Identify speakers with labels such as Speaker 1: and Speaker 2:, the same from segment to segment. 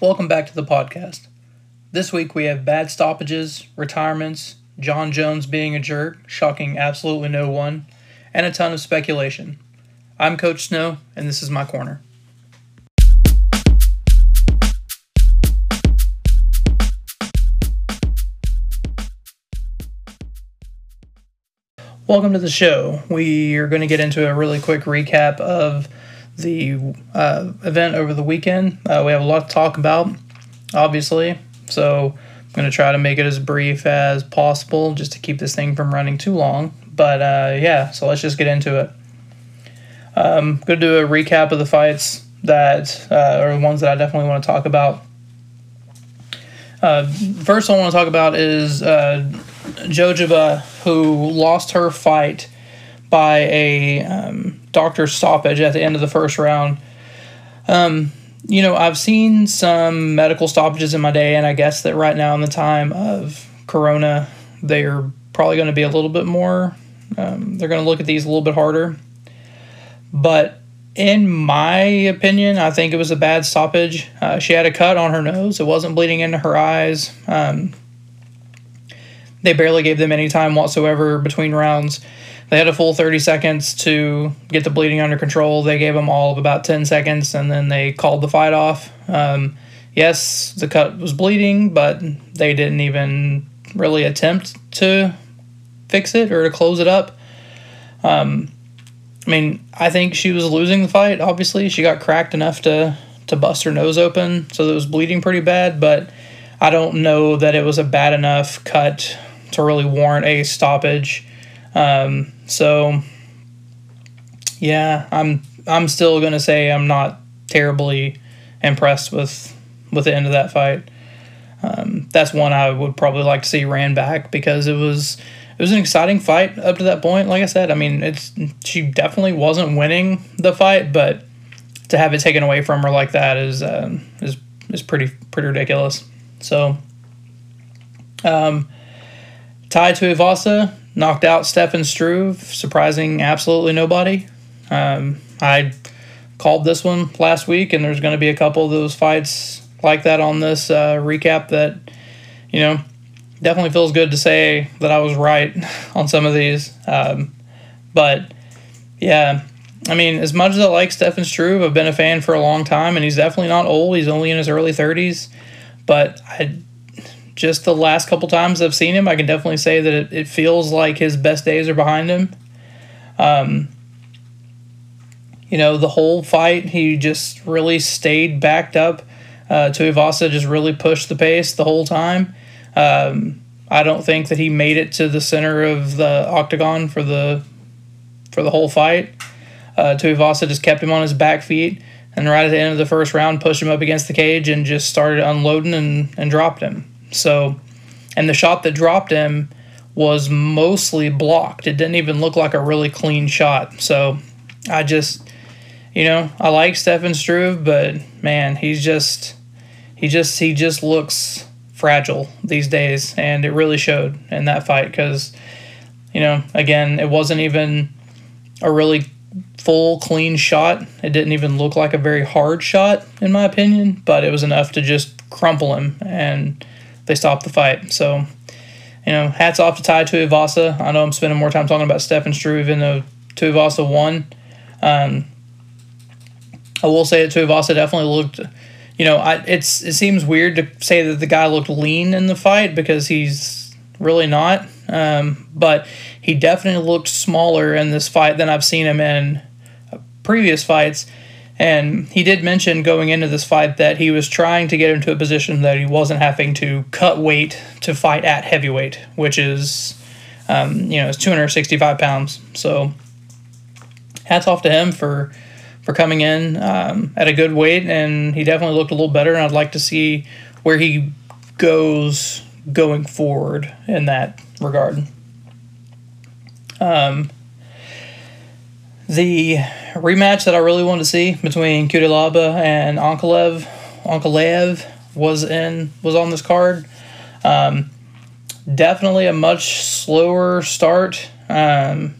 Speaker 1: Welcome back to the podcast. This week we have bad stoppages, retirements, Jon Jones being a jerk, shocking absolutely no one, and a ton of speculation. I'm Coach Snow, and this is my corner. Welcome to the show. We are going to get into a really quick recap of the uh, event over the weekend. Uh, we have a lot to talk about, obviously, so I'm going to try to make it as brief as possible just to keep this thing from running too long. But uh, yeah, so let's just get into it. I'm um, going to do a recap of the fights that uh, are the ones that I definitely want to talk about. Uh, first, I want to talk about is uh, Jojua, who lost her fight by a um, doctor stoppage at the end of the first round. Um, you know, I've seen some medical stoppages in my day, and I guess that right now in the time of Corona, they're probably going to be a little bit more. Um, they're going to look at these a little bit harder. But in my opinion, I think it was a bad stoppage. Uh, she had a cut on her nose. It wasn't bleeding into her eyes. Um, they barely gave them any time whatsoever between rounds. They had a full 30 seconds to get the bleeding under control. They gave them all of about 10 seconds and then they called the fight off. Um, yes, the cut was bleeding, but they didn't even really attempt to fix it or to close it up. Um, I mean, I think she was losing the fight. Obviously, she got cracked enough to to bust her nose open, so it was bleeding pretty bad. But I don't know that it was a bad enough cut to really warrant a stoppage. Um, so yeah, I'm I'm still gonna say I'm not terribly impressed with with the end of that fight. Um, that's one I would probably like to see ran back because it was it was an exciting fight up to that point. Like I said, I mean, it's she definitely wasn't winning the fight, but to have it taken away from her like that is um, is is pretty pretty ridiculous. So, um, Tai Tuivasa knocked out Stefan Struve, surprising absolutely nobody. Um, I called this one last week, and there's going to be a couple of those fights like that on this uh, recap that, you know, definitely feels good to say that I was right on some of these. Um, but yeah, I mean, as much as I like Stefan Struve, I've been a fan for a long time, and he's definitely not old. He's only in his early 30s. But I just the last couple times I've seen him, I can definitely say that it, it feels like his best days are behind him. Um, you know, the whole fight, he just really stayed backed up. Uh, Tuivasa just really pushed the pace the whole time. Um, I don't think that he made it to the center of the octagon for the for the whole fight. Uh, Tuivasa just kept him on his back feet, and right at the end of the first round, pushed him up against the cage and just started unloading and, and dropped him. So, and the shot that dropped him was mostly blocked. It didn't even look like a really clean shot. So, I just, you know, I like Stefan Struve, but man, he's just, he just, he just looks fragile these days, and it really showed in that fight because, you know, again, it wasn't even a really full clean shot. It didn't even look like a very hard shot in my opinion, but it was enough to just crumple him and they stopped the fight. So, you know, hats off to Tai Tuivasa. I know I'm spending more time talking about Stefan Struve, even though Tuivasa won. Um, I will say that Tuivasa definitely looked, you know, I, it's it seems weird to say that the guy looked lean in the fight because he's really not. Um, but he definitely looked smaller in this fight than I've seen him in previous fights. And he did mention going into this fight that he was trying to get into a position that he wasn't having to cut weight to fight at heavyweight, which is, um, you know, it's 265 pounds. So hats off to him for for coming in um, at a good weight, and he definitely looked a little better. And I'd like to see where he goes going forward in that regard. Um, the rematch that I really wanted to see between Cutelaba and Ankalaev, Ankalaev was in was on this card. Um, definitely a much slower start. Um,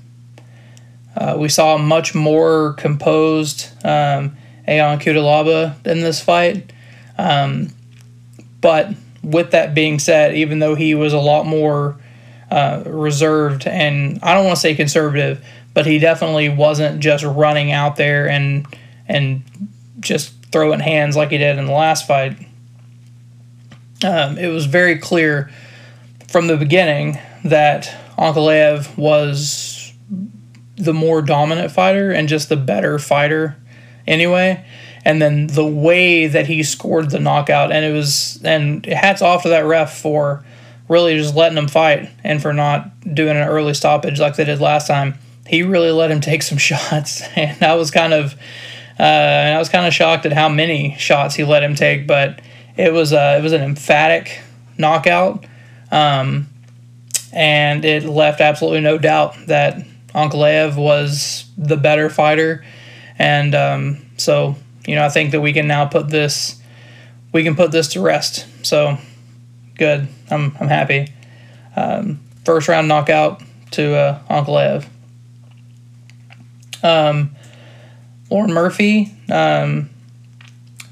Speaker 1: uh, we saw a much more composed um, Ion Cutelaba in this fight. Um, but with that being said, even though he was a lot more uh, reserved and I don't want to say conservative, but he definitely wasn't just running out there and and just throwing hands like he did in the last fight. Um, it was very clear from the beginning that Ankalaev was the more dominant fighter and just the better fighter anyway. And then the way that he scored the knockout, and it was, and hats off to that ref for really just letting him fight and for not doing an early stoppage like they did last time. He really let him take some shots, and I was kind of, uh, and I was kind of shocked at how many shots he let him take. But it was, uh, it was an emphatic knockout, um, and it left absolutely no doubt that Ankalaev was the better fighter, and um, so you know I think that we can now put this, we can put this to rest. So good. I'm I'm happy. Um, first round knockout to uh, Ankalaev. Um, Lauren Murphy um,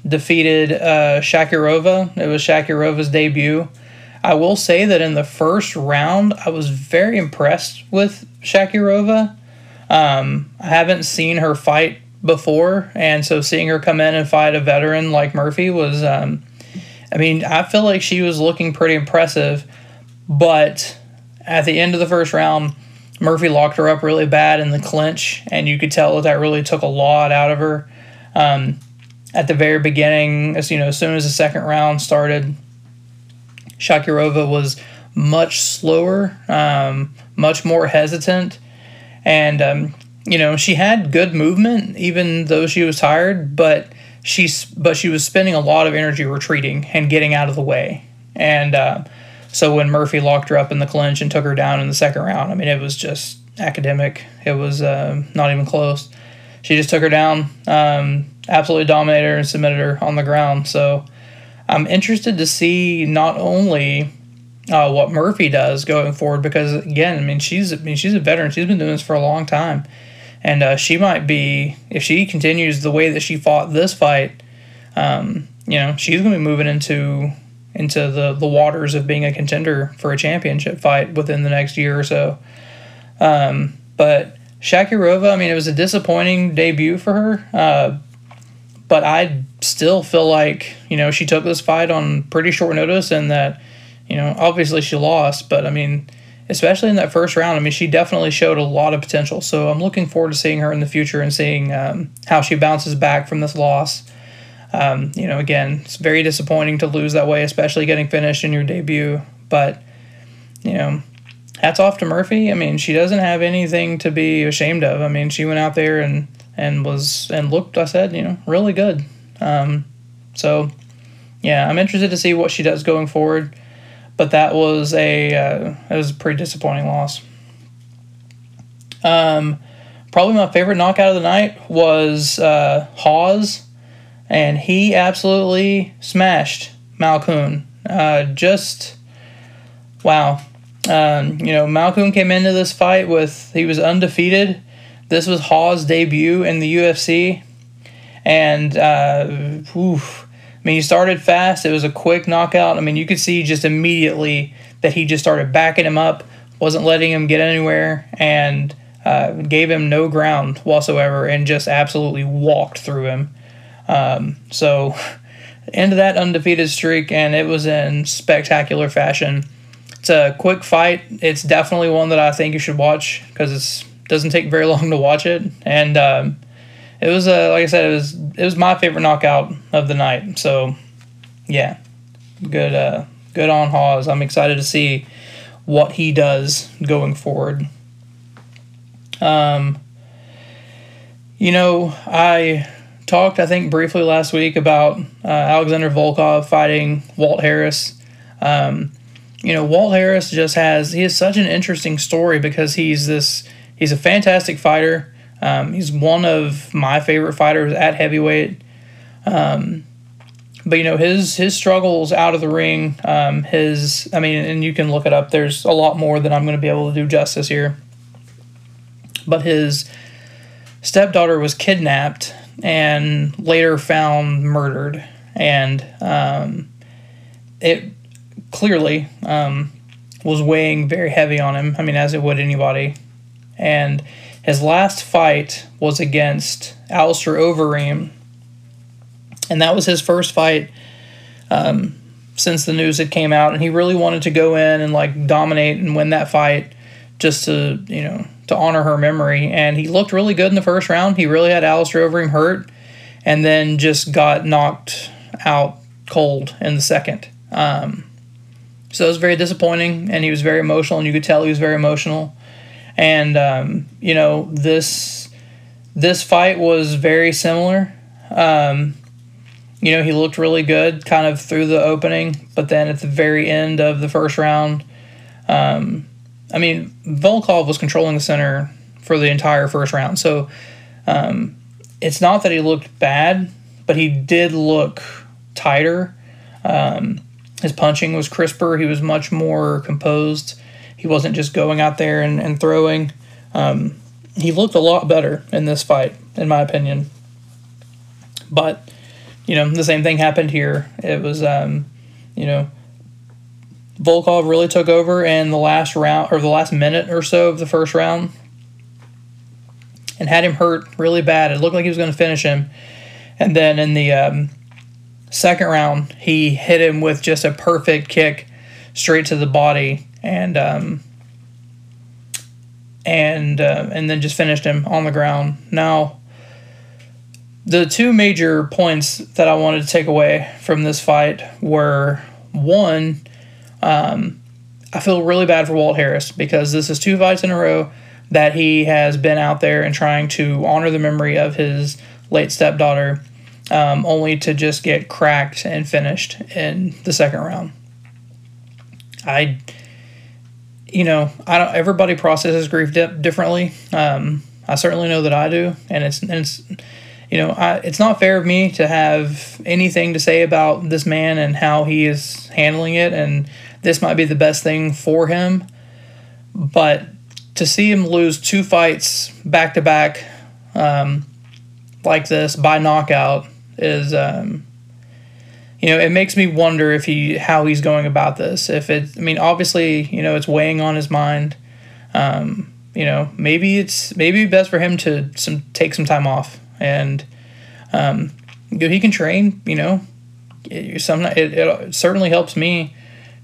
Speaker 1: defeated uh, Shakirova. It was Shakirova's debut. I will say that in the first round, I was very impressed with Shakirova. Um, I haven't seen her fight before, and so seeing her come in and fight a veteran like Murphy was um, I mean, I feel like she was looking pretty impressive, but at the end of the first round, Murphy locked her up really bad in the clinch, and you could tell that that really took a lot out of her. Um, at the very beginning, as you know, as soon as the second round started, Shakirova was much slower, um, much more hesitant, and um, you know she had good movement even though she was tired, but she's but she was spending a lot of energy retreating and getting out of the way. And uh, so when Murphy locked her up in the clinch and took her down in the second round, I mean it was just academic. It was uh, not even close. She just took her down, um, absolutely dominated her and submitted her on the ground. So I'm interested to see not only uh, what Murphy does going forward because again, I mean she's I mean she's a veteran. She's been doing this for a long time and uh, she might be if she continues the way that she fought this fight. Um, you know, she's going to be moving into into the the waters of being a contender for a championship fight within the next year or so. Um, but Shakirova, I mean, it was a disappointing debut for her. Uh, but I still feel like you know she took this fight on pretty short notice, and that you know obviously she lost, but I mean especially in that first round. I mean, she definitely showed a lot of potential. So I'm looking forward to seeing her in the future and seeing um, how she bounces back from this loss. Um, you know, again, it's very disappointing to lose that way, especially getting finished in your debut. But, you know, hats off to Murphy. I mean, she doesn't have anything to be ashamed of. I mean, she went out there and, and was and looked, I said, you know, really good. Um, so, yeah, I'm interested to see what she does going forward but that was a uh, it was a pretty disappointing loss. Um, probably my favorite knockout of the night was uh, Hawes, and he absolutely smashed Malkoun. Uh, just wow. Um, you know, Malkoun came into this fight with he was undefeated. This was Hawes' debut in the UFC, and uh, oof, I mean, he started fast. It was a quick knockout. I mean, you could see just immediately that he just started backing him up, wasn't letting him get anywhere, and uh, gave him no ground whatsoever, and just absolutely walked through him. Um, so, end of that undefeated streak, and it was in spectacular fashion. It's a quick fight. It's definitely one that I think you should watch because it doesn't take very long to watch it, and um, it was uh, like I said, it was it was my favorite knockout of the night. So, yeah, good uh, good on Hawes. I'm excited to see what he does going forward. Um, you know, I talked I think briefly last week about uh, Alexander Volkov fighting Walt Harris. Um, you know, Walt Harris just has he has such an interesting story because he's this he's a fantastic fighter. Um, he's one of my favorite fighters at heavyweight. Um, but you know his his struggles out of the ring, um, his I mean, and you can look it up. There's a lot more that I'm going to be able to do justice here. But his stepdaughter was kidnapped and later found murdered, and um, it clearly um, was weighing very heavy on him. I mean, as it would anybody. And his last fight was against Alistair Overeem, and that was his first fight um, since the news had came out. And he really wanted to go in and like dominate and win that fight, just to you know to honor her memory. And he looked really good in the first round. He really had Alistair him hurt, and then just got knocked out cold in the second. Um, so it was very disappointing, and he was very emotional, and you could tell he was very emotional. And um, you know this this fight was very similar. Um, you know he looked really good, kind of through the opening, but then at the very end of the first round, um, I mean Volkov was controlling the center for the entire first round. So um, it's not that he looked bad, but he did look tighter. Um, his punching was crisper. He was much more composed. He wasn't just going out there and, and throwing. Um, he looked a lot better in this fight, in my opinion. But, you know, the same thing happened here. It was, um, you know, Volkov really took over in the last round or the last minute or so of the first round and had him hurt really bad. It looked like he was going to finish him. And then in the um, second round, he hit him with just a perfect kick straight to the body, and um, and uh, and then just finished him on the ground. Now, the two major points that I wanted to take away from this fight were one, um, I feel really bad for Walt Harris because this is two fights in a row that he has been out there and trying to honor the memory of his late stepdaughter um, only to just get cracked and finished in the second round. I, you know, I don't. Everybody processes grief di- differently. Um, I certainly know that I do, and it's and it's, you know, I, it's not fair of me to have anything to say about this man and how he is handling it, and this might be the best thing for him, but to see him lose two fights back to back um, like this by knockout is um, you know it makes me wonder if he how he's going about this. If it i mean obviously you know it's weighing on his mind. Um, you know maybe it's maybe best for him to some take some time off and um, he can train you know. Some it, it certainly helps me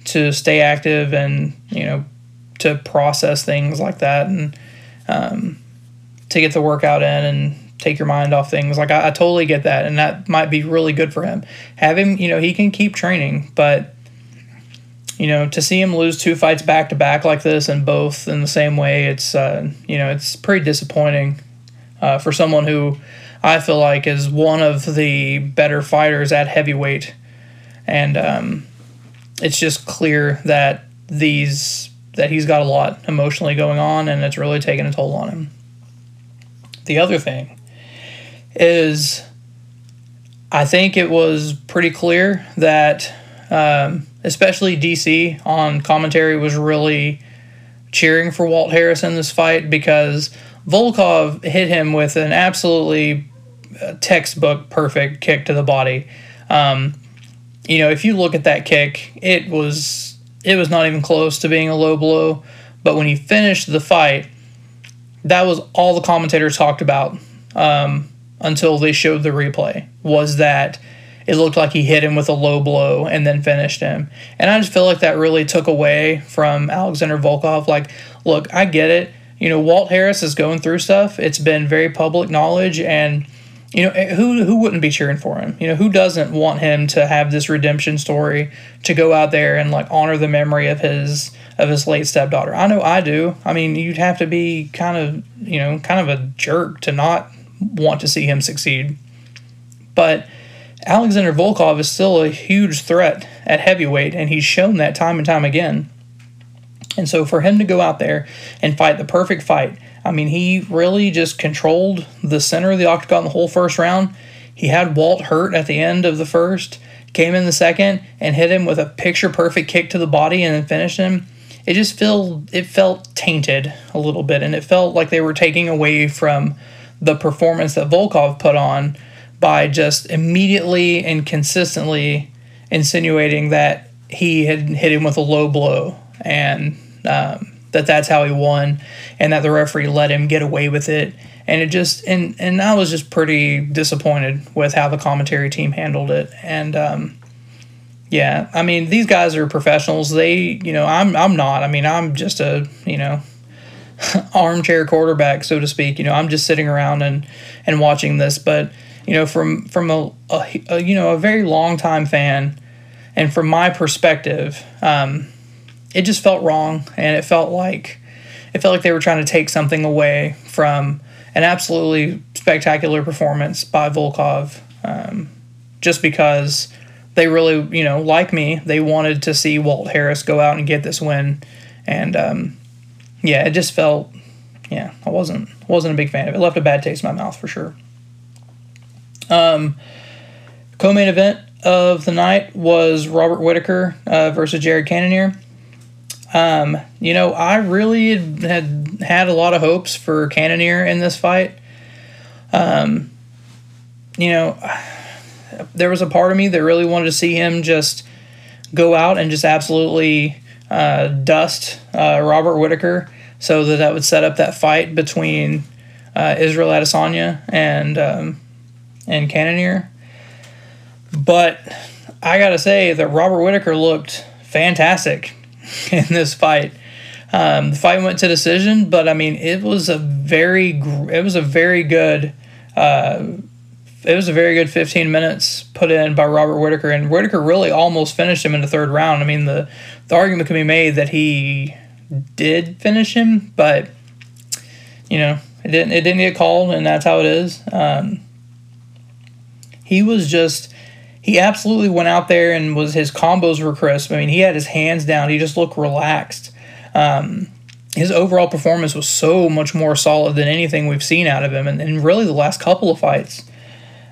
Speaker 1: to stay active and you know to process things like that and um, to get the workout in and take your mind off things. Like I, I totally get that, and that might be really good for him. Have him, you know, he can keep training, but you know, to see him lose two fights back to back like this and both in the same way, it's uh, you know, it's pretty disappointing uh, for someone who I feel like is one of the better fighters at heavyweight, and um, it's just clear that these that he's got a lot emotionally going on, and it's really taking a toll on him. The other thing is I think it was pretty clear that, um, especially DC on commentary, was really cheering for Walt Harris in this fight because Volkov hit him with an absolutely uh, textbook perfect kick to the body. Um, you know, if you look at that kick, it was it was not even close to being a low blow. But when he finished the fight, that was all the commentators talked about. Um, until they showed the replay was that it looked like he hit him with a low blow and then finished him. And I just feel like that really took away from Alexander Volkov. Like, look, I get it. You know, Walt Harris is going through stuff. It's been very public knowledge and you know eh, who who wouldn't be cheering for him you know who doesn't want him to have this redemption story to go out there and like honor the memory of his of his late stepdaughter i know i do i mean you'd have to be kind of you know kind of a jerk to not want to see him succeed. But Alexander Volkov is still a huge threat at heavyweight, and he's shown that time and time again. And so for him to go out there and fight the perfect fight, I mean, he really just controlled the center of the octagon the whole first round. He had Walt hurt at the end of the first, came in the second, and hit him with a picture perfect kick to the body and then finished him. It just felt it felt tainted a little bit, and it felt like they were taking away from the performance that Volkov put on by just immediately and consistently insinuating that he had hit him with a low blow and um, that that's how he won and that the referee let him get away with it. And it just and and I was just pretty disappointed with how the commentary team handled it. And um, yeah I mean these guys are professionals. They you know I'm I'm not. I mean I'm just a you know armchair quarterback so to speak. You know I'm just sitting around and and watching this. But you know from from a, a, a you know a very long time fan and from my perspective um, it just felt wrong and it felt like it felt like they were trying to take something away from an absolutely spectacular performance by Volkov um, just because they really, you know, like me, they wanted to see Walt Harris go out and get this win. And um, yeah, it just felt, yeah, I wasn't wasn't a big fan of it. it left a bad taste in my mouth for sure. Um, co-main event of the night was Robert Whitaker uh, versus Jared Cannonier. Um, you know, I really had had a lot of hopes for Cannonier in this fight. Um, you know, there was a part of me that really wanted to see him just go out and just absolutely uh, dust uh, Robert Whitaker so that that would set up that fight between uh, Israel Adesanya and um, and Cannonier. But I gotta say that Robert Whitaker looked fantastic in this fight. Um, the fight went to decision, but I mean, it was a very, it was a very good, uh, it was a very good 15 minutes put in by Robert Whitaker, and Whitaker really almost finished him in the third round. I mean, the the argument can be made that he did finish him, but you know, it didn't it didn't get called, and that's how it is. Um, he was just he absolutely went out there and was his combos were crisp. I mean, he had his hands down. He just looked relaxed. Um, his overall performance was so much more solid than anything we've seen out of him, and, and really the last couple of fights.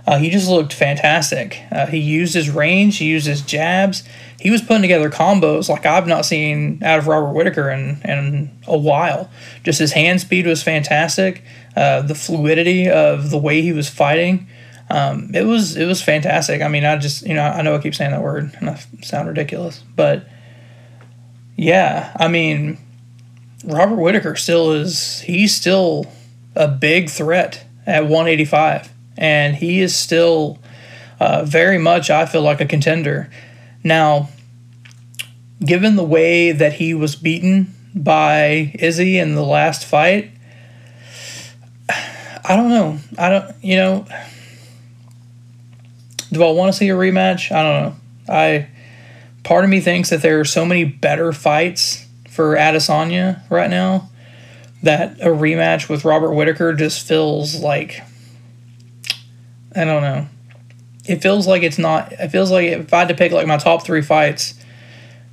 Speaker 1: Uh, he just looked fantastic. Uh, he used his range, he used his jabs. He was putting together combos like I've not seen out of Robert Whitaker in, in a while. Just his hand speed was fantastic. Uh, the fluidity of the way he was fighting um, it was it was fantastic. I mean, I just you know I know I keep saying that word and I sound ridiculous, but yeah, I mean, Robert Whitaker still is he's still a big threat at 185, and he is still uh, very much I feel like a contender. Now, given the way that he was beaten by Izzy in the last fight, I don't know. I don't you know do I want to see a rematch? I don't know. I part of me thinks that there are so many better fights for Adesanya right now that a rematch with Robert Whitaker just feels like I don't know. It feels like it's not. It feels like if I had to pick like my top three fights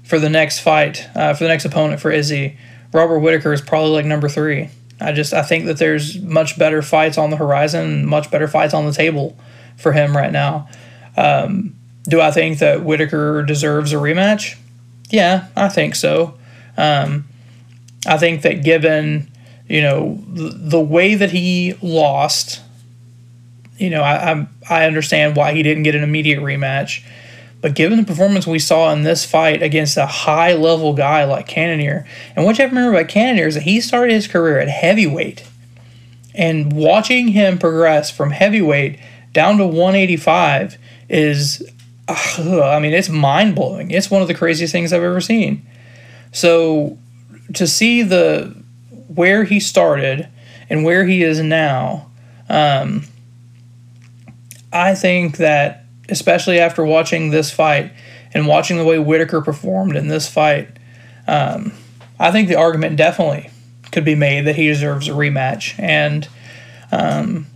Speaker 1: for the next fight uh, for the next opponent for Izzy, Robert Whitaker is probably like number three. I just I think that there's much better fights on the horizon, much better fights on the table for him right now. Um, do I think that Whitaker deserves a rematch? Yeah, I think so. Um, I think that given you know the, the way that he lost, you know, I, I I understand why he didn't get an immediate rematch. But given the performance we saw in this fight against a high level guy like Cannonier, and what you have to remember about Cannonier is that he started his career at heavyweight. And watching him progress from heavyweight down to 185 is, I mean, it's mind blowing. It's one of the craziest things I've ever seen. So to see the where he started and where he is now, um, I think that especially after watching this fight and watching the way Whitaker performed in this fight, um, I think the argument definitely could be made that he deserves a rematch. And um,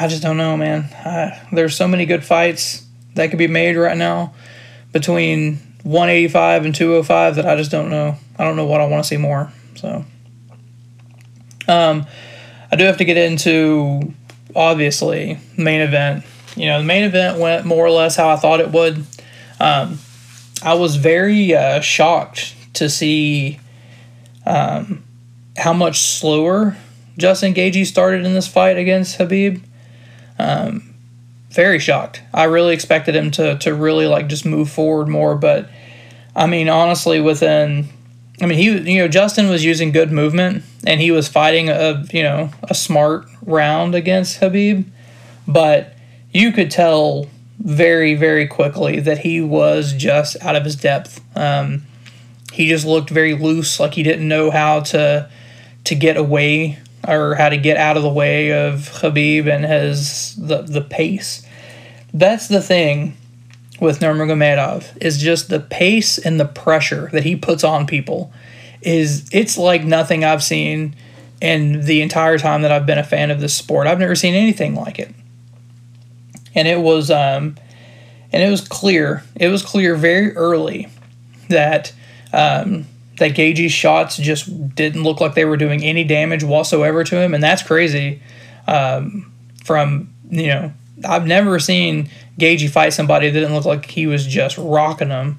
Speaker 1: I just don't know, man. I, there's so many good fights that could be made right now between 185 and 205 that I just don't know. I don't know what I want to see more. So, um, I do have to get into obviously main event. You know, the main event went more or less how I thought it would. Um, I was very uh, shocked to see um, how much slower Justin Gaethje started in this fight against Khabib. Um, very shocked. I really expected him to to really like just move forward more, but I mean, honestly, within I mean, he you know Justin was using good movement and he was fighting a you know a smart round against Khabib, but you could tell very very quickly that he was just out of his depth. Um, he just looked very loose, like he didn't know how to to get away or how to get out of the way of Khabib and his the the pace. That's the thing with Nurmagomedov is just the pace and the pressure that he puts on people is it's like nothing I've seen in the entire time that I've been a fan of this sport. I've never seen anything like it. And it was um and it was clear. It was clear very early that um that Gaethje's shots just didn't look like they were doing any damage whatsoever to him, and that's crazy. Um, from you know, I've never seen Gaethje fight somebody that didn't look like he was just rocking them,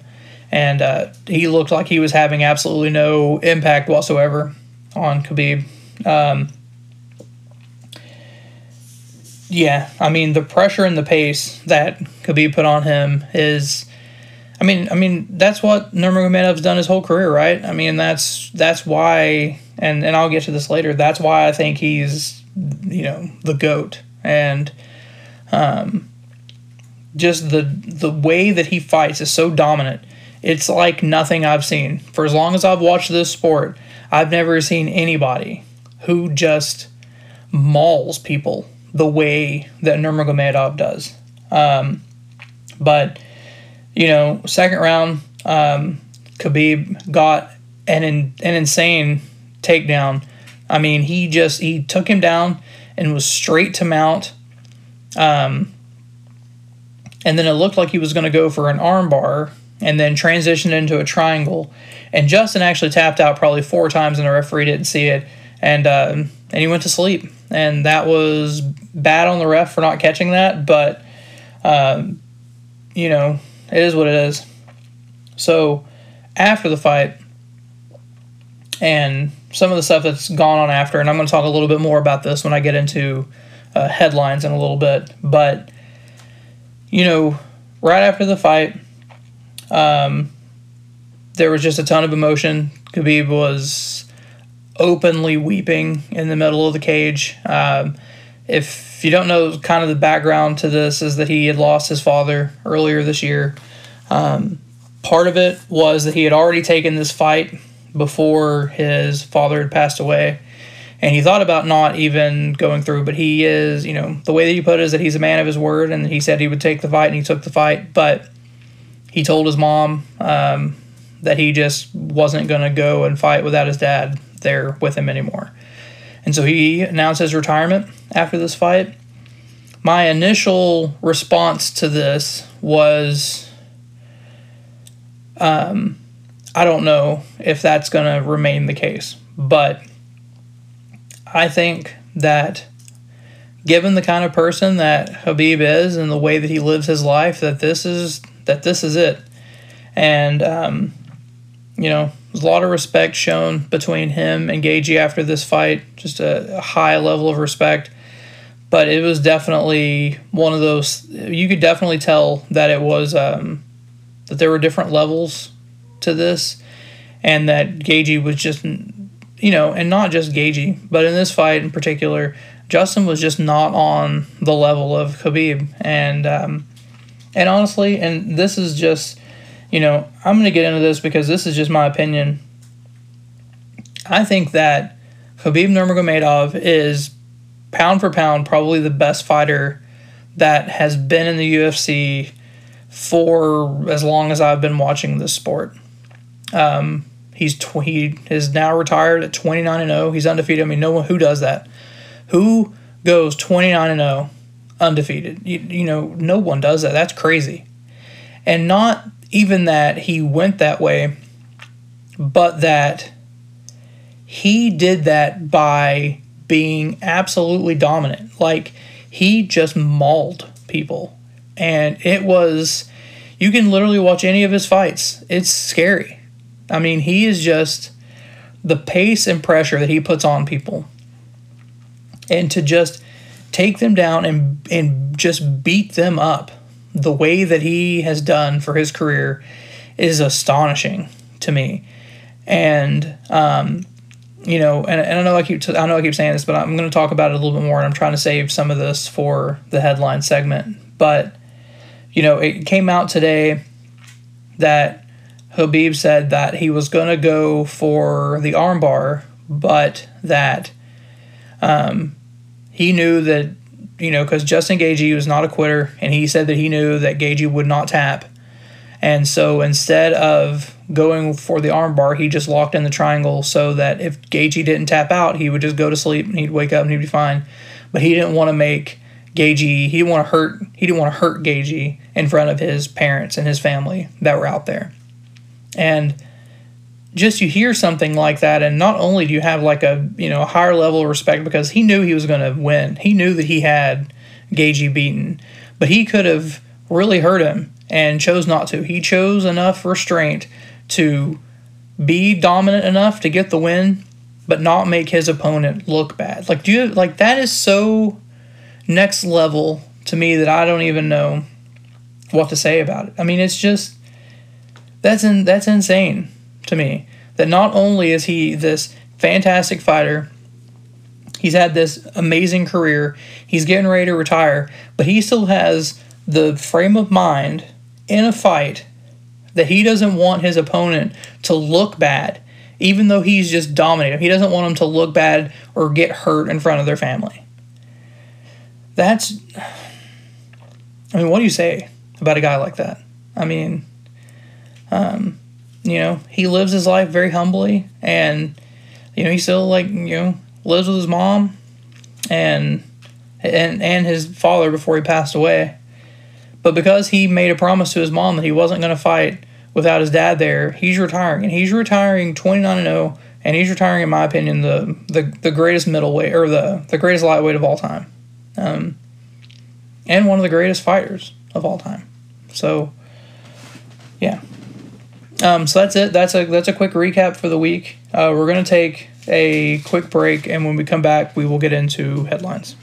Speaker 1: and uh, he looked like he was having absolutely no impact whatsoever on Khabib. Um, yeah, I mean the pressure and the pace that Khabib put on him is I mean, I mean that's what Nurmagomedov's done his whole career, right? I mean that's that's why, and and I'll get to this later. That's why I think he's you know the goat, and um, just the the way that he fights is so dominant. It's like nothing I've seen for as long as I've watched this sport. I've never seen anybody who just mauls people the way that Nurmagomedov does. Um, but you know, second round, um, Khabib got an an insane takedown. I mean, he just he took him down and was straight to mount. Um, and then it looked like he was going to go for an armbar and then transitioned into a triangle. And Justin actually tapped out probably four times, and the referee didn't see it. And uh, and he went to sleep. And that was bad on the ref for not catching that. But um, you know, it is what it is. So after the fight, and some of the stuff that's gone on after, and I'm going to talk a little bit more about this when I get into uh, headlines in a little bit. But you know, right after the fight, um, there was just a ton of emotion. Khabib was openly weeping in the middle of the cage. Um, if you don't know, kind of the background to this is that he had lost his father earlier this year. Um, part of it was that he had already taken this fight before his father had passed away. And he thought about not even going through, but he is, you know, the way that you put it is that he's a man of his word, and he said he would take the fight, and he took the fight. But he told his mom um, that he just wasn't going to go and fight without his dad there with him anymore. And so he announced his retirement after this fight. My initial response to this was um, I don't know if that's going to remain the case, but I think that given the kind of person that Khabib is and the way that he lives his life, that this is that this is it. And um, you know, a lot of respect shown between him and Gaethje after this fight, just a, a, high level of respect. But it was definitely one of those. You could definitely tell that it was um, that there were different levels to this, and that Gaethje was just, you know, and not just Gaethje, but in this fight in particular, Justin was just not on the level of Khabib, and um, and honestly, and this is just you know, I'm going to get into this because this is just my opinion. I think that Khabib Nurmagomedov is pound for pound probably the best fighter that has been in the UFC for as long as I've been watching this sport. Um, he's tw- he is now retired at 29 and 0. He's undefeated. I mean, no one who does that. Who goes 29 and 0 undefeated? You, you know, no one does that. That's crazy. And not even that he went that way, but that he did that by being absolutely dominant. Like he just mauled people. And it was, you can literally watch any of his fights. It's scary. I mean, he is just the pace and pressure that he puts on people. And to just take them down and and just beat them up the way that he has done for his career is astonishing to me. And um, you know, and, and I know I keep t- I know I keep saying this, but I'm going to talk about it a little bit more, and I'm trying to save some of this for the headline segment. But you know, it came out today that Khabib said that he was going to go for the armbar, but that um, he knew that you know because Justin Gaethje was not a quitter, and he said that he knew that Gaethje would not tap, and so instead of going for the armbar, he just locked in the triangle so that if Gaethje didn't tap out, he would just go to sleep and he'd wake up and he'd be fine. But he didn't want to make Gaethje. He didn't want to hurt. He didn't want to hurt Gaethje in front of his parents and his family that were out there. And just you hear something like that, and not only do you have like a you know a higher level of respect because he knew he was going to win. He knew that he had Gaethje beaten, but he could have really hurt him and chose not to. He chose enough restraint to be dominant enough to get the win, but not make his opponent look bad. Like do you like that is so next level to me that I don't even know what to say about it. I mean, it's just that's in that's insane to me. That not only is he this fantastic fighter, he's had this amazing career, he's getting ready to retire, but he still has the frame of mind in a fight that he doesn't want his opponent to look bad, even though he's just dominating. He doesn't want them to look bad or get hurt in front of their family. That's, I mean, what do you say about a guy like that? I mean, um, you know, he lives his life very humbly, and you know, he still like you know lives with his mom, and and and his father before he passed away. But because he made a promise to his mom that he wasn't going to fight without his dad there, he's retiring, and he's retiring 29 and 0, and he's retiring, in my opinion, the the, the greatest middleweight or the the greatest lightweight of all time, um, and one of the greatest fighters of all time. So, yeah. Um, so that's it. That's a that's a quick recap for the week. Uh, we're gonna take a quick break, and when we come back, we will get into headlines.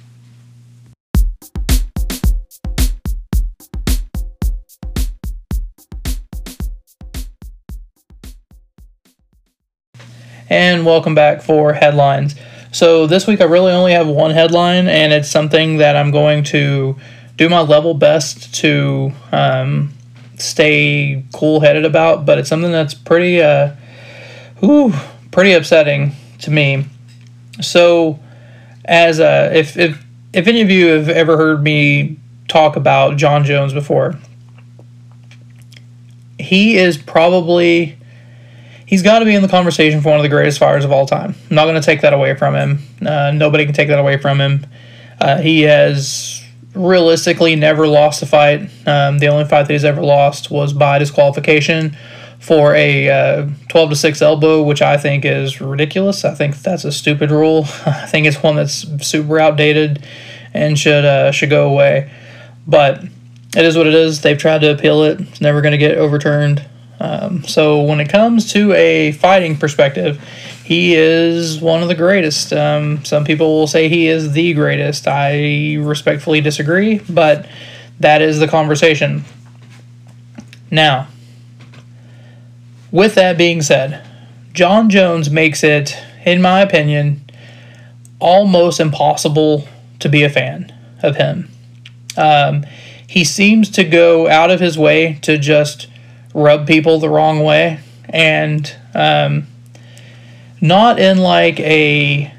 Speaker 1: and welcome back for headlines. So, this week I really only have one headline, and it's something that I'm going to do my level best to um, stay cool headed about, but it's something that's pretty, uh, whew, pretty upsetting to me. So, as uh, if, if, if any of you have ever heard me talk about Jon Jones before, he is probably he's got to be in the conversation for one of the greatest fighters of all time. I'm not going to take that away from him. Uh, nobody can take that away from him. Uh, he has realistically never lost a fight. Um, the only fight that he's ever lost was by disqualification for a uh, 12 to 6 elbow, which I think is ridiculous. I think that's a stupid rule. I think it's one that's super outdated and should uh, should go away. But it is what it is. They've tried to appeal it. It's never going to get overturned. Um, so when it comes to a fighting perspective, he is one of the greatest. Um, some people will say he is the greatest. I respectfully disagree, but that is the conversation. Now, with that being said, Jon Jones makes it, in my opinion, almost impossible to be a fan of him. Um, he seems to go out of his way to just rub people the wrong way and um, not in like a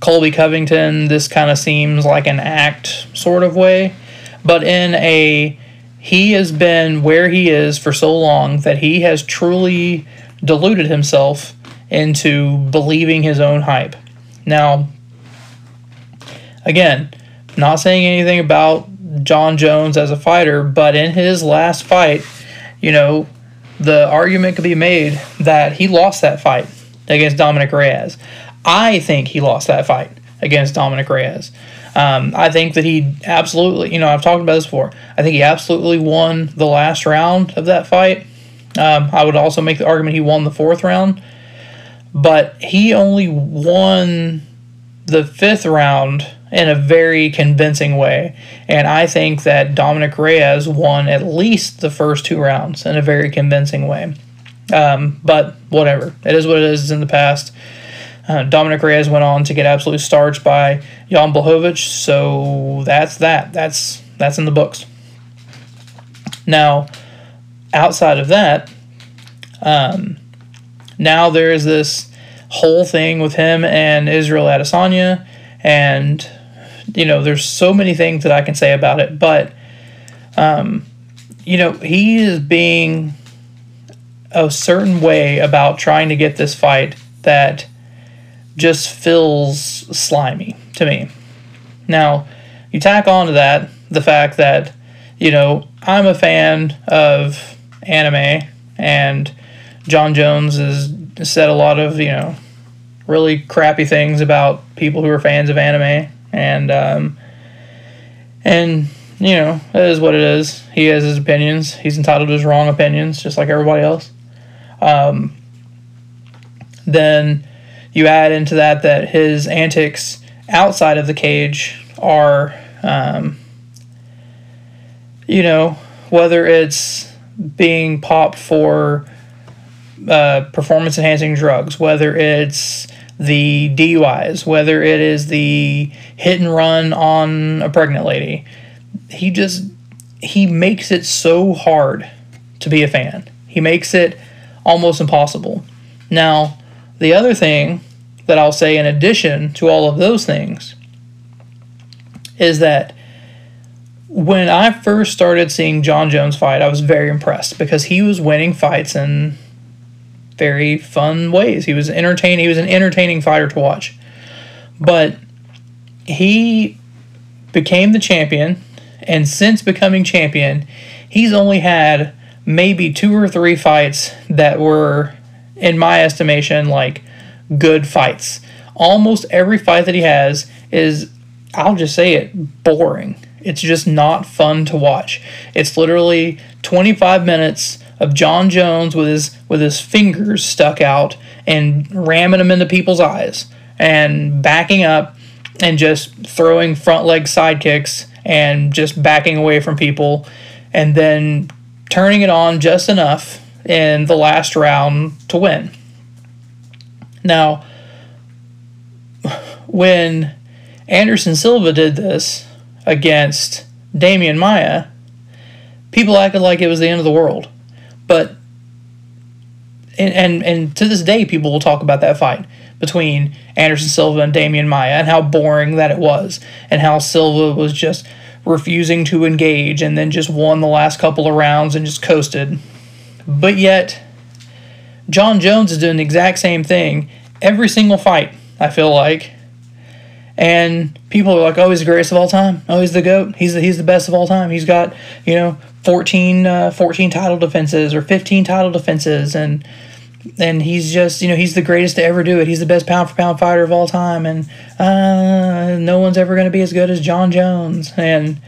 Speaker 1: Colby Covington, this kind of seems like an act sort of way, but in a he has been where he is for so long that he has truly deluded himself into believing his own hype. Now, again, not saying anything about Jon Jones as a fighter, but in his last fight, you know, the argument could be made that he lost that fight against Dominick Reyes. I think he lost that fight against Dominick Reyes. Um, I think that he absolutely, you know, I've talked about this before. I think he absolutely won the last round of that fight. Um, I would also make the argument he won the fourth round, but he only won the fifth round in a very convincing way. And I think that Dominick Reyes won at least the first two rounds in a very convincing way. Um, but whatever. It is what it is. It's in the past. Uh, Dominick Reyes went on to get absolutely starched by Jan Blachowicz, so that's that. That's that's in the books. Now, outside of that, um, now there is this whole thing with him and Israel Adesanya, and you know, there's so many things that I can say about it, but um, you know, he is being a certain way about trying to get this fight that just feels slimy to me. Now, you tack on to that the fact that, you know, I'm a fan of anime and Jon Jones has said a lot of, you know, really crappy things about people who are fans of anime and um, and you know, it is what it is. He has his opinions. He's entitled to his wrong opinions, just like everybody else. Um, then you add into that that his antics outside of the cage are, um, you know, whether it's being popped for uh, performance enhancing drugs, whether it's the DUIs, whether it is the hit and run on a pregnant lady, he just he makes it so hard to be a fan. He makes it almost impossible. Now, the other thing that I'll say in addition to all of those things is that when I first started seeing Jon Jones fight, I was very impressed because he was winning fights in very fun ways. He was entertaining. He was an entertaining fighter to watch. But he became the champion, and since becoming champion, he's only had maybe two or three fights that were, in my estimation, like good fights. Almost every fight that he has is, I'll just say it, boring. It's just not fun to watch. It's literally 25 minutes of Jon Jones with his with his fingers stuck out and ramming them into people's eyes and backing up and just throwing front leg side kicks and just backing away from people and then turning it on just enough in the last round to win. Now, when Anderson Silva did this against Demian Maia, people acted like it was the end of the world. But and, and and to this day people will talk about that fight between Anderson Silva and Demian Maia and how boring that it was and how Silva was just refusing to engage and then just won the last couple of rounds and just coasted. But yet Jon Jones is doing the exact same thing every single fight, I feel like. And people are like, oh, he's the greatest of all time. Oh, he's the GOAT. He's the, he's the best of all time. He's got, you know, 14, uh, 14 title defenses or 15 title defenses. And and he's just, you know, he's the greatest to ever do it. He's the best pound for pound fighter of all time. And uh, no one's ever going to be as good as Jon Jones. And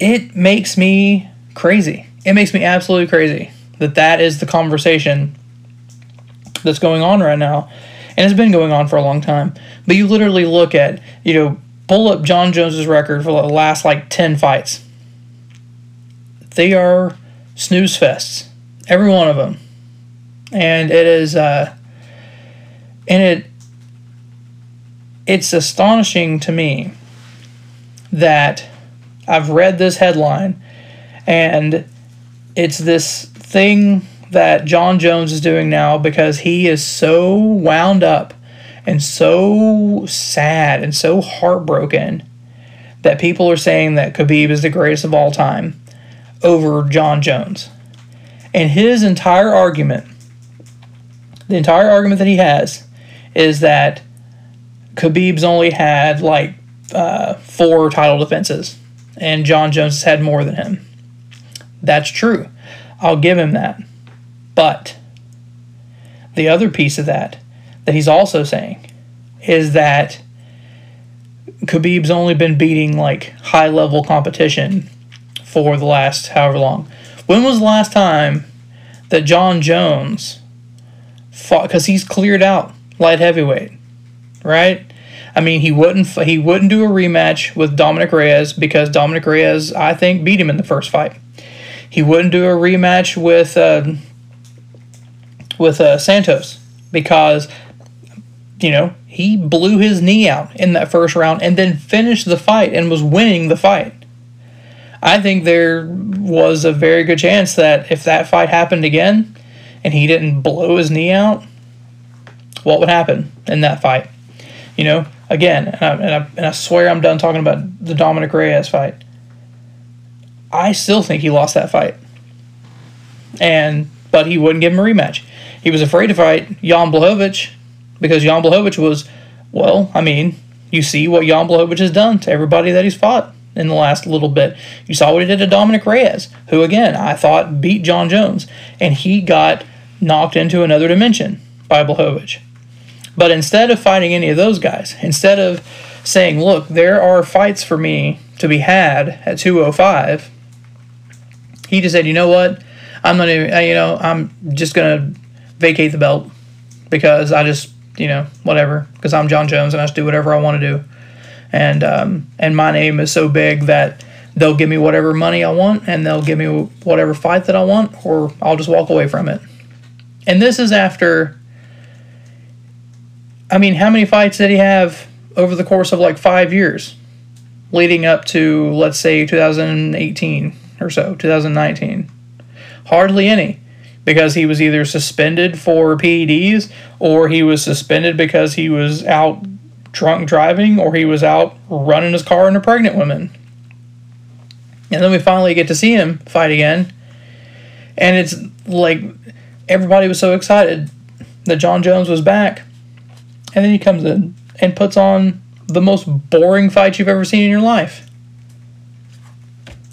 Speaker 1: it makes me crazy. It makes me absolutely crazy that that is the conversation that's going on right now, and it's been going on for a long time. But you literally look at, you know, pull up Jon Jones's record for the last like 10 fights. They are snooze fests, every one of them. And it is, uh, and it, it's astonishing to me that I've read this headline and it's this thing that Jon Jones is doing now because he is so wound up and so sad and so heartbroken that people are saying that Khabib is the greatest of all time over Jon Jones. And his entire argument, the entire argument that he has, is that Khabib's only had like uh, four title defenses, and Jon Jones has had more than him. That's true. I'll give him that. But the other piece of that that he's also saying is that Khabib's only been beating like high level competition for the last however long. When was the last time that Jon Jones fought? Because he's cleared out light heavyweight, right? I mean, he wouldn't he wouldn't do a rematch with Dominick Reyes because Dominick Reyes, I think, beat him in the first fight. He wouldn't do a rematch with uh, with uh, Santos because you know he blew his knee out in that first round and then finished the fight and was winning the fight. I think there was a very good chance that if that fight happened again and he didn't blow his knee out, what would happen in that fight? You know, again, and I, and I, and I swear I'm done talking about the Dominick Reyes fight. I still think he lost that fight. And but he wouldn't give him a rematch. He was afraid to fight Jan Blachowicz because Jan Blachowicz was, well, I mean, you see what Jan Blachowicz has done to everybody that he's fought in the last little bit. You saw what he did to Dominick Reyes, who again I thought beat Jon Jones, and he got knocked into another dimension by Blachowicz. But instead of fighting any of those guys, instead of saying, look, there are fights for me to be had at 205, he just said, you know what? I'm not even, you know, I'm just to vacate the belt because I just, you know, whatever, because I'm Jon Jones and I just do whatever I want to do. And, um, and my name is so big that they'll give me whatever money I want and they'll give me whatever fight that I want, or I'll just walk away from it. And this is after I mean, how many fights did he have over the course of like five years, leading up to let's say 2018 or so, 2019? Hardly any, because he was either suspended for PEDs or he was suspended because he was out drunk driving or he was out running his car into pregnant women. And then we finally get to see him fight again. And it's like everybody was so excited that Jon Jones was back and then he comes in and puts on the most boring fight you've ever seen in your life.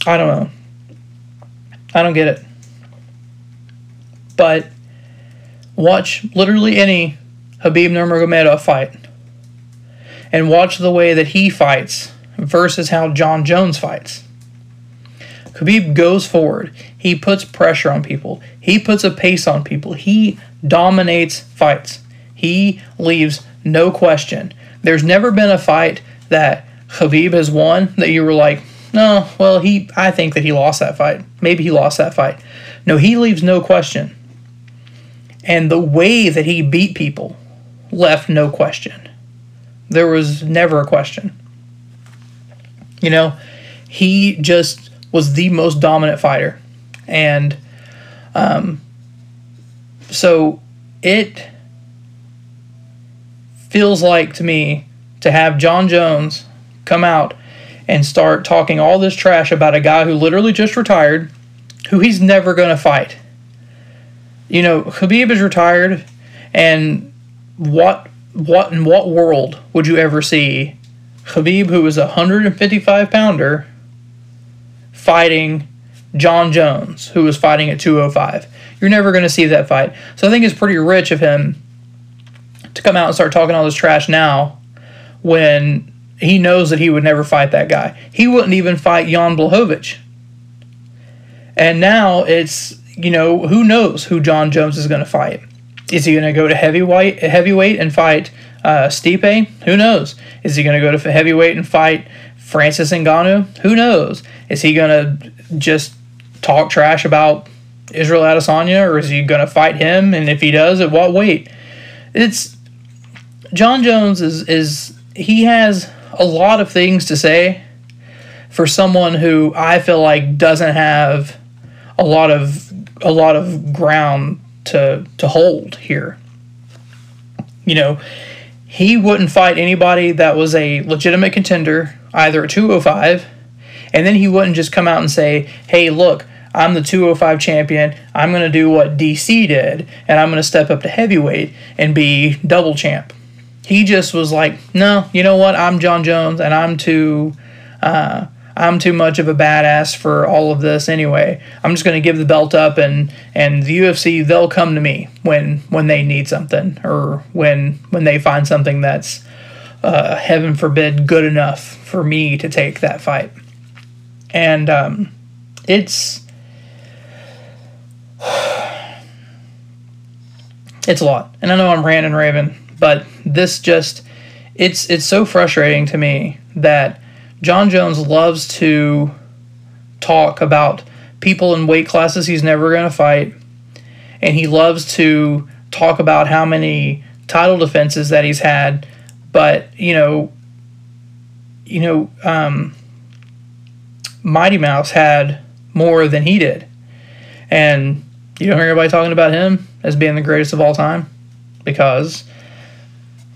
Speaker 1: I don't know. I don't get it. But watch literally any Khabib Nurmagomedov fight and watch the way that he fights versus how Jon Jones fights. Khabib goes forward. He puts pressure on people. He puts a pace on people. He dominates fights. He leaves no question. There's never been a fight that Khabib has won that you were like, no, well, he. I think that he lost that fight. Maybe he lost that fight. No, he leaves no question. And the way that he beat people left no question. There was never a question. You know, he just was the most dominant fighter. And um, so it feels like to me to have Jon Jones come out and start talking all this trash about a guy who literally just retired, who he's never going to fight. You know, Khabib is retired, and what what in what world would you ever see Khabib, who is a 155 pounder, fighting Jon Jones, who was fighting at 205? You're never going to see that fight. So I think it's pretty rich of him to come out and start talking all this trash now when he knows that he would never fight that guy. He wouldn't even fight Jan Blachowicz. And now it's, you know, who knows who Jon Jones is going to fight. Is he going to go to heavyweight, heavyweight and fight uh, Stipe? Who knows? Is he going to go to heavyweight and fight Francis Ngannou? Who knows? Is he going to just talk trash about Israel Adesanya, or is he going to fight him? And if he does, at what weight? It's Jon Jones is is he has a lot of things to say for someone who I feel like doesn't have a lot of a lot of ground to to hold here. You know, he wouldn't fight anybody that was a legitimate contender either at 205 and then he wouldn't just come out and say, "Hey, look, I'm the 205 champion. I'm going to do what DC did and I'm going to step up to heavyweight and be double champ." he just was like, no, you know what? I'm Jon Jones, and I'm too, uh, I'm too much of a badass for all of this anyway. I'm just going to give the belt up, and and the UFC they'll come to me when when they need something or when when they find something that's, uh, heaven forbid, good enough for me to take that fight. And um, it's. It's a lot. And I know I'm ranting raving, but this just it's it's so frustrating to me that Jon Jones loves to talk about people in weight classes he's never going to fight, and he loves to talk about how many title defenses that he's had. But you know, you know, um, Mighty Mouse had more than he did, and you don't hear anybody talking about him as being the greatest of all time because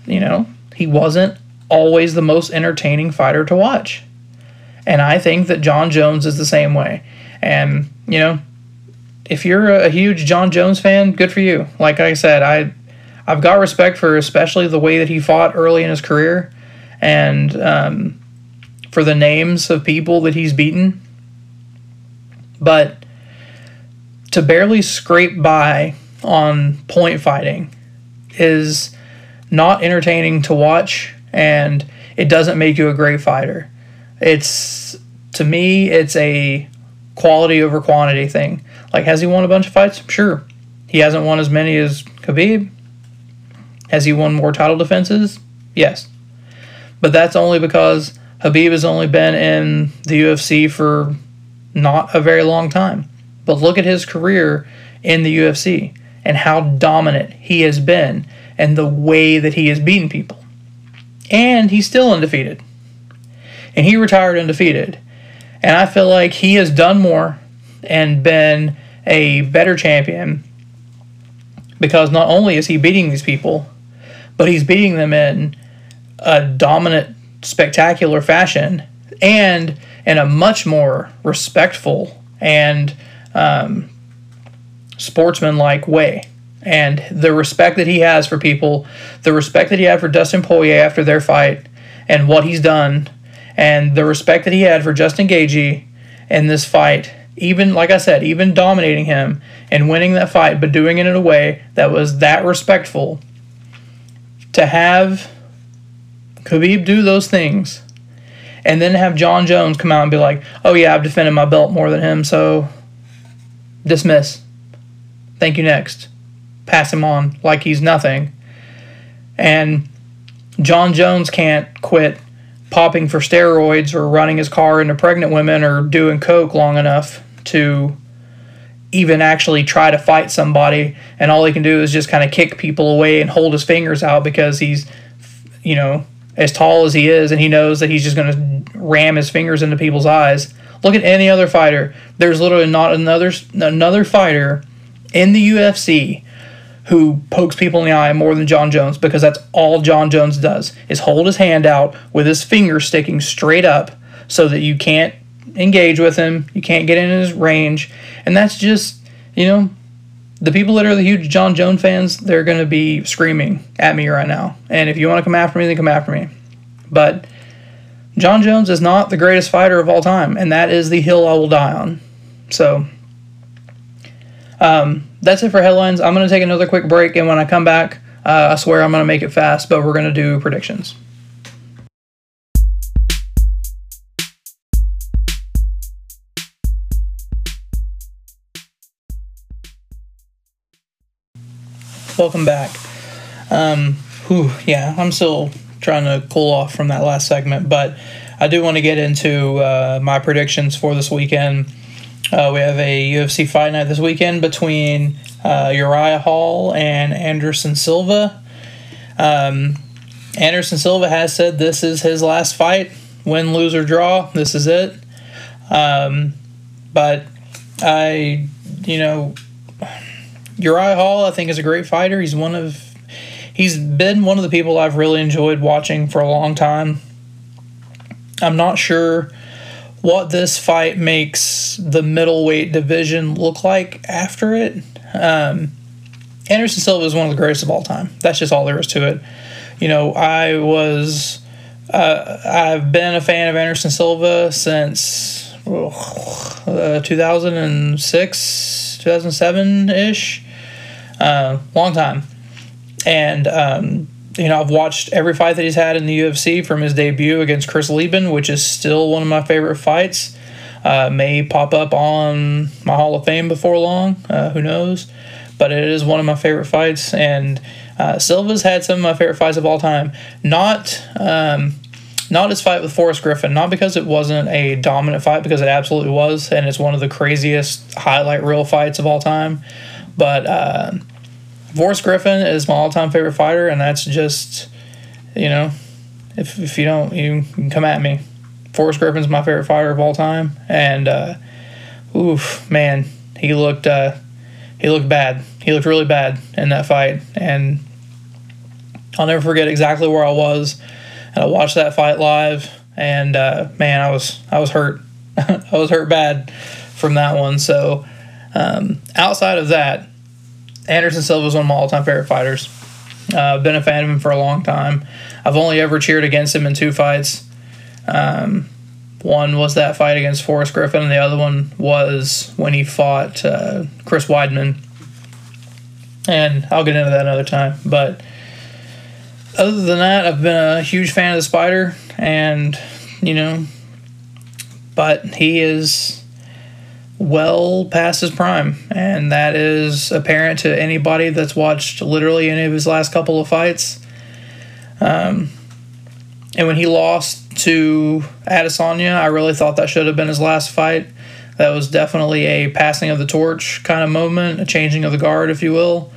Speaker 1: you know he wasn't always the most entertaining fighter to watch. And I think that Jon Jones is the same way. And, you know, if you're a huge Jon Jones fan, good for you. Like I said, I I've got respect for especially the way that he fought early in his career and um, for the names of people that he's beaten. But to barely scrape by on point fighting is not entertaining to watch and it doesn't make you a great fighter. It's to me it's a quality over quantity thing. Like has he won a bunch of fights? Sure. He hasn't won as many as Khabib. Has he won more title defenses? Yes. But that's only because Khabib has only been in the UFC for not a very long time. But look at his career in the UFC and how dominant he has been and the way that he has beaten people. And he's still undefeated. And he retired undefeated. And I feel like he has done more and been a better champion because not only is he beating these people, but he's beating them in a dominant, spectacular fashion and in a much more respectful and um, sportsmanlike way and the respect that he has for people, the respect that he had for Dustin Poirier after their fight and what he's done, and the respect that he had for Justin Gaethje in this fight, even like I said, even dominating him and winning that fight, but doing it in a way that was that respectful. To have Khabib do those things, and then have Jon Jones come out and be like, "Oh yeah, I've defended my belt more than him, so dismiss. Thank you next." Pass him on like he's nothing. And Jon Jones can't quit popping for steroids or running his car into pregnant women or doing coke long enough to even actually try to fight somebody. And all he can do is just kind of kick people away and hold his fingers out because he's you know as tall as he is and he knows that he's just going to ram his fingers into people's eyes. Look at any other fighter. There's literally not another another fighter in the UFC who pokes people in the eye more than Jon Jones because that's all Jon Jones does is hold his hand out with his finger sticking straight up so that you can't engage with him, you can't get in his range, and that's just, you know, the people that are the huge Jon Jones fans, they're going to be screaming at me right now. And if you want to come after me, then come after me. But Jon Jones is not the greatest fighter of all time, and that is the hill I will die on. So, um, that's it for headlines. I'm going to take another quick break, and when I come back, uh, I swear I'm going to make it fast, but we're going to do predictions. Welcome back. Um, whew, yeah, I'm still trying to cool off from that last segment, but I do want to get into uh, my predictions for this weekend. Uh, we have a UFC fight night this weekend between uh, Uriah Hall and Anderson Silva. Um, Anderson Silva has said this is his last fight, win, lose, or draw. This is it. Um, but I, you know, Uriah Hall, I think, is a great fighter. He's one of, he's been one of the people I've really enjoyed watching for a long time. I'm not sure what this fight makes the middleweight division look like after it. Um, Anderson Silva is one of the greatest of all time. That's just all there is to it. You know, I was, uh, I've been a fan of Anderson Silva since uh, 2006, 2007 ish. Uh, long time. And um, you know, I've watched every fight that he's had in the UFC from his debut against Chris Leben, which is still one of my favorite fights. Uh, may pop up on my Hall of Fame before long. Uh, who knows? but it is one of my favorite fights. And uh, Silva's had some of my favorite fights of all time. Not. Um, not his fight with Forrest Griffin, not because it wasn't a dominant fight, because it absolutely was, and it's one of the craziest highlight reel fights of all time. But uh, Forrest Griffin is my all time favorite fighter, and that's just, you know, if, if you don't, you can come at me. Forrest Griffin's my favorite fighter of all time, and uh, oof, man, he looked uh, he looked bad. He looked really bad in that fight, and I'll never forget exactly where I was. And I watched that fight live, and uh, man, I was I was hurt. I was hurt bad from that one. So um, outside of that, Anderson Silva is one of my all-time favorite fighters. Uh, I've been a fan of him for a long time. I've only ever cheered against him in two fights. Um, one was that fight against Forrest Griffin, and the other one was when he fought uh, Chris Weidman. And I'll get into that another time. But other than that, I've been a huge fan of the Spider, and you know, but he is well past his prime, and that is apparent to anybody that's watched literally any of his last couple of fights. Um, and when he lost to Adesanya. I really thought that should have been his last fight. That was definitely a passing of the torch kind of moment, a changing of the guard, if you will.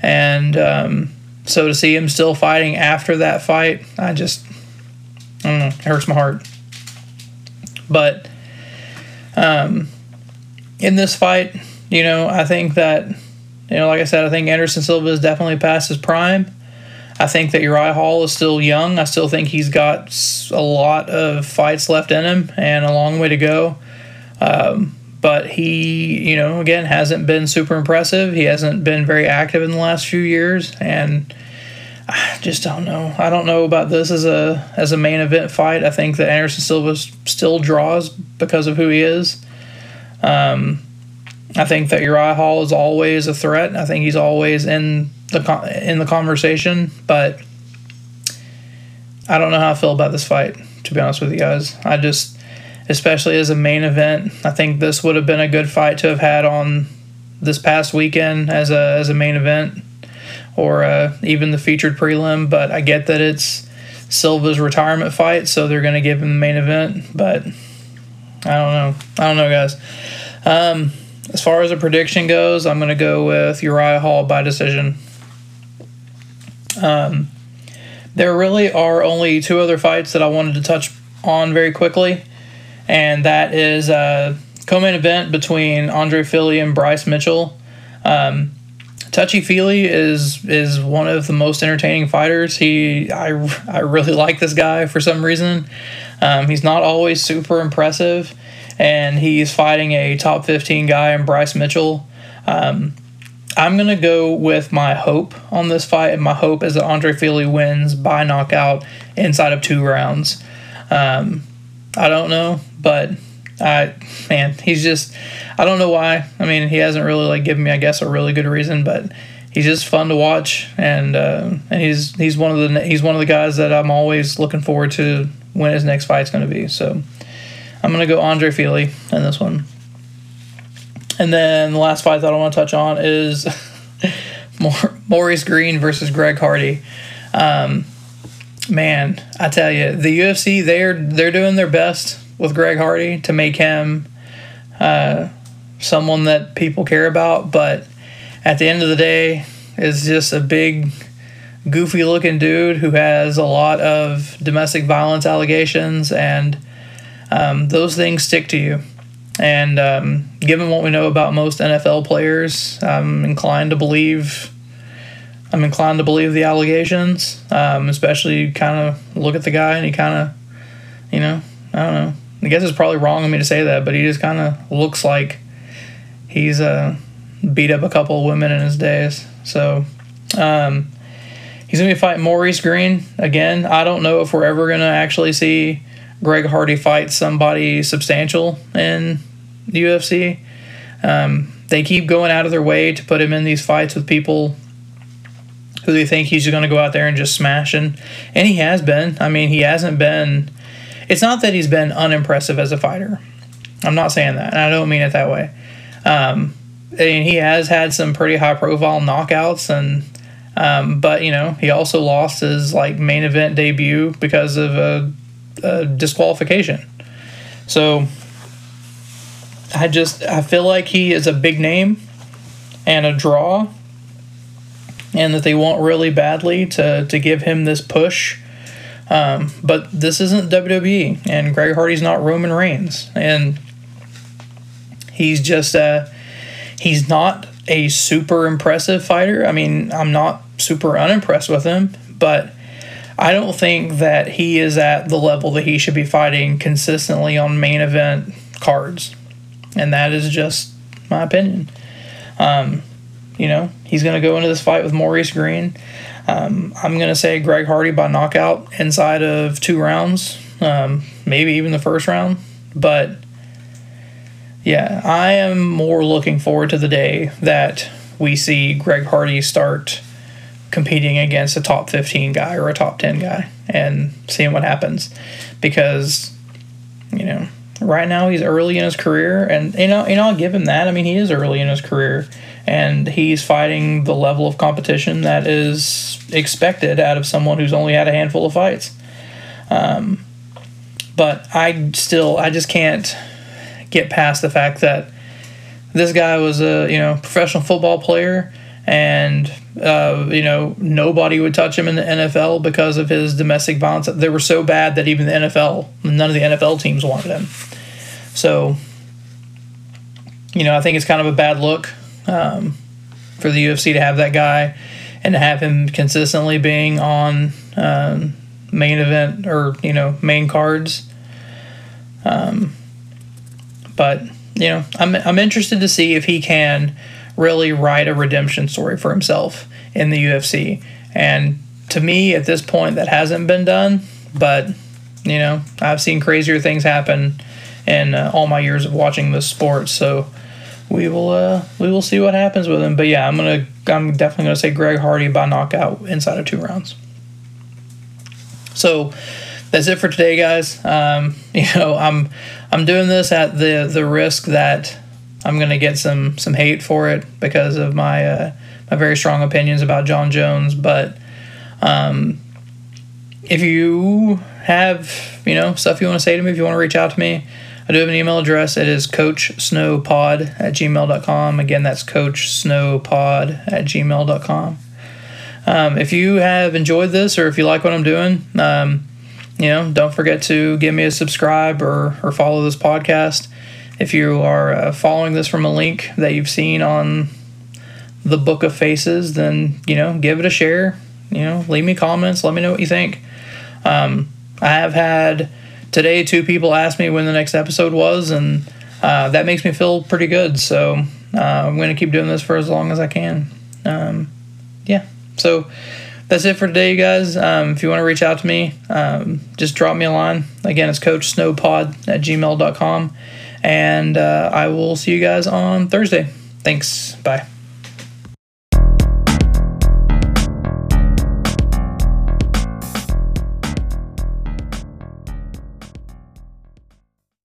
Speaker 1: And um, so to see him still fighting after that fight, I just, know, it hurts my heart. But um, in this fight, you know, I think that, you know, like I said, I think Anderson Silva is definitely past his prime. I think that Uriah Hall is still young. I still think he's got a lot of fights left in him and a long way to go. Um, but he, you know, again, hasn't been super impressive. He hasn't been very active in the last few years, and I just don't know. I don't know about this as a as a main event fight. I think that Anderson Silva still draws because of who he is. Um, I think that Uriah Hall is always a threat. I think he's always in the in the conversation, but I don't know how I feel about this fight. To be honest with you guys, I just, especially as a main event, I think this would have been a good fight to have had on this past weekend as a as a main event, or uh, even the featured prelim. But I get that it's Silva's retirement fight, so they're going to give him the main event. But I don't know. I don't know, guys. Um, as far as a prediction goes, I'm going to go with Uriah Hall by decision. Um, there really are only two other fights that I wanted to touch on very quickly, and that is a co-main event between Andre Fili and Bryce Mitchell. Um, Touchy Fili is is one of the most entertaining fighters. He I, I really like this guy for some reason. Um, he's not always super impressive, and he's fighting a top 15 guy in Bryce Mitchell. Um, I'm going to go with my hope on this fight, and my hope is that Andre Fili wins by knockout inside of two rounds. Um, I don't know, but I man, he's just I don't know why. I mean, he hasn't really like given me, I guess, a really good reason, but he's just fun to watch, and uh, and he's he's one of the he's one of the guys that I'm always looking forward to when his next fight's going to be. So I'm going to go Andre Fili in this one. And then the last fight that I want to touch on is Maurice Greene versus Greg Hardy. Um, man, I tell you, the UFC they're they're doing their best with Greg Hardy to make him uh, someone that people care about, but at the end of the day, is just a big, goofy looking dude who has a lot of domestic violence allegations, and um, those things stick to you. And um, given what we know about most NFL players, I'm inclined to believe. I'm inclined to believe the allegations, um, especially kind of look at the guy and he kind of, you know, I don't know. I guess it's probably wrong of me to say that, but he just kind of looks like he's uh, beat up a couple of women in his days. So um, he's going to be fighting Maurice Greene again. I don't know if we're ever going to actually see Greg Hardy fight somebody substantial in the UFC. Um, they keep going out of their way to put him in these fights with people who they think he's going to go out there and just smash. And, and he has been. I mean, he hasn't been. It's not that he's been unimpressive as a fighter. I'm not saying that, and I don't mean it that way. Um, mean, he has had some pretty high profile knockouts, and um, but you know he also lost his like main event debut because of a, a disqualification. So I just I feel like he is a big name and a draw, and that they want really badly to to give him this push. Um, but this isn't WWE, and Greg Hardy's not Roman Reigns, and he's just uh, he's not a super impressive fighter. I mean, I'm not super unimpressed with him, but I don't think that he is at the level that he should be fighting consistently on main event cards and that is just my opinion. Um, you know, he's going to go into this fight with Maurice Greene. Um, I'm going to say Greg Hardy by knockout inside of two rounds, um, maybe even the first round. But yeah, I am more looking forward to the day that we see Greg Hardy start competing against a top 15 guy or a top 10 guy and seeing what happens because, you know, right now he's early in his career and you know you know I'll give him that. I mean he is early in his career and he's fighting the level of competition that is expected out of someone who's only had a handful of fights. Um, but I still I just can't get past the fact that this guy was a you know professional football player and uh, you know nobody would touch him in the NFL because of his domestic violence. They were so bad that even the NFL, none of the NFL teams wanted him. So, you know, I think it's kind of a bad look um, for the UFC to have that guy and to have him consistently being on um, main event or you know main cards. Um, but you know, I'm I'm interested to see if he can really write a redemption story for himself in the UFC. And to me, at this point, that hasn't been done. But you know, I've seen crazier things happen in uh, all my years of watching this sport. So we will uh, we will see what happens with him. But yeah, I'm gonna I'm definitely gonna say Greg Hardy by knockout inside of two rounds. So that's it for today, guys. Um, you know, I'm I'm doing this at the the risk that I'm gonna get some some hate for it because of my uh, my very strong opinions about Jon Jones. But um, if you have you know stuff you want to say to me, if you want to reach out to me, I do have an email address. It is coachsnowpod at gmail.com. Again, that's coachsnowpod at gmail.com. Um, if you have enjoyed this or if you like what I'm doing, um, you know, don't forget to give me a subscribe or, or follow this podcast. If you are uh, following this from a link that you've seen on the Book of Faces, then, you know, give it a share. You know, leave me comments. Let me know what you think. Um, I have had today, two people asked me when the next episode was, and uh, that makes me feel pretty good. So uh, I'm going to keep doing this for as long as I can. Um, yeah. So that's it for today, you guys. Um, if you want to reach out to me, um, just drop me a line. Again, it's Coach Snowpod at gmail.com. And uh, I will see you guys on Thursday. Thanks. Bye.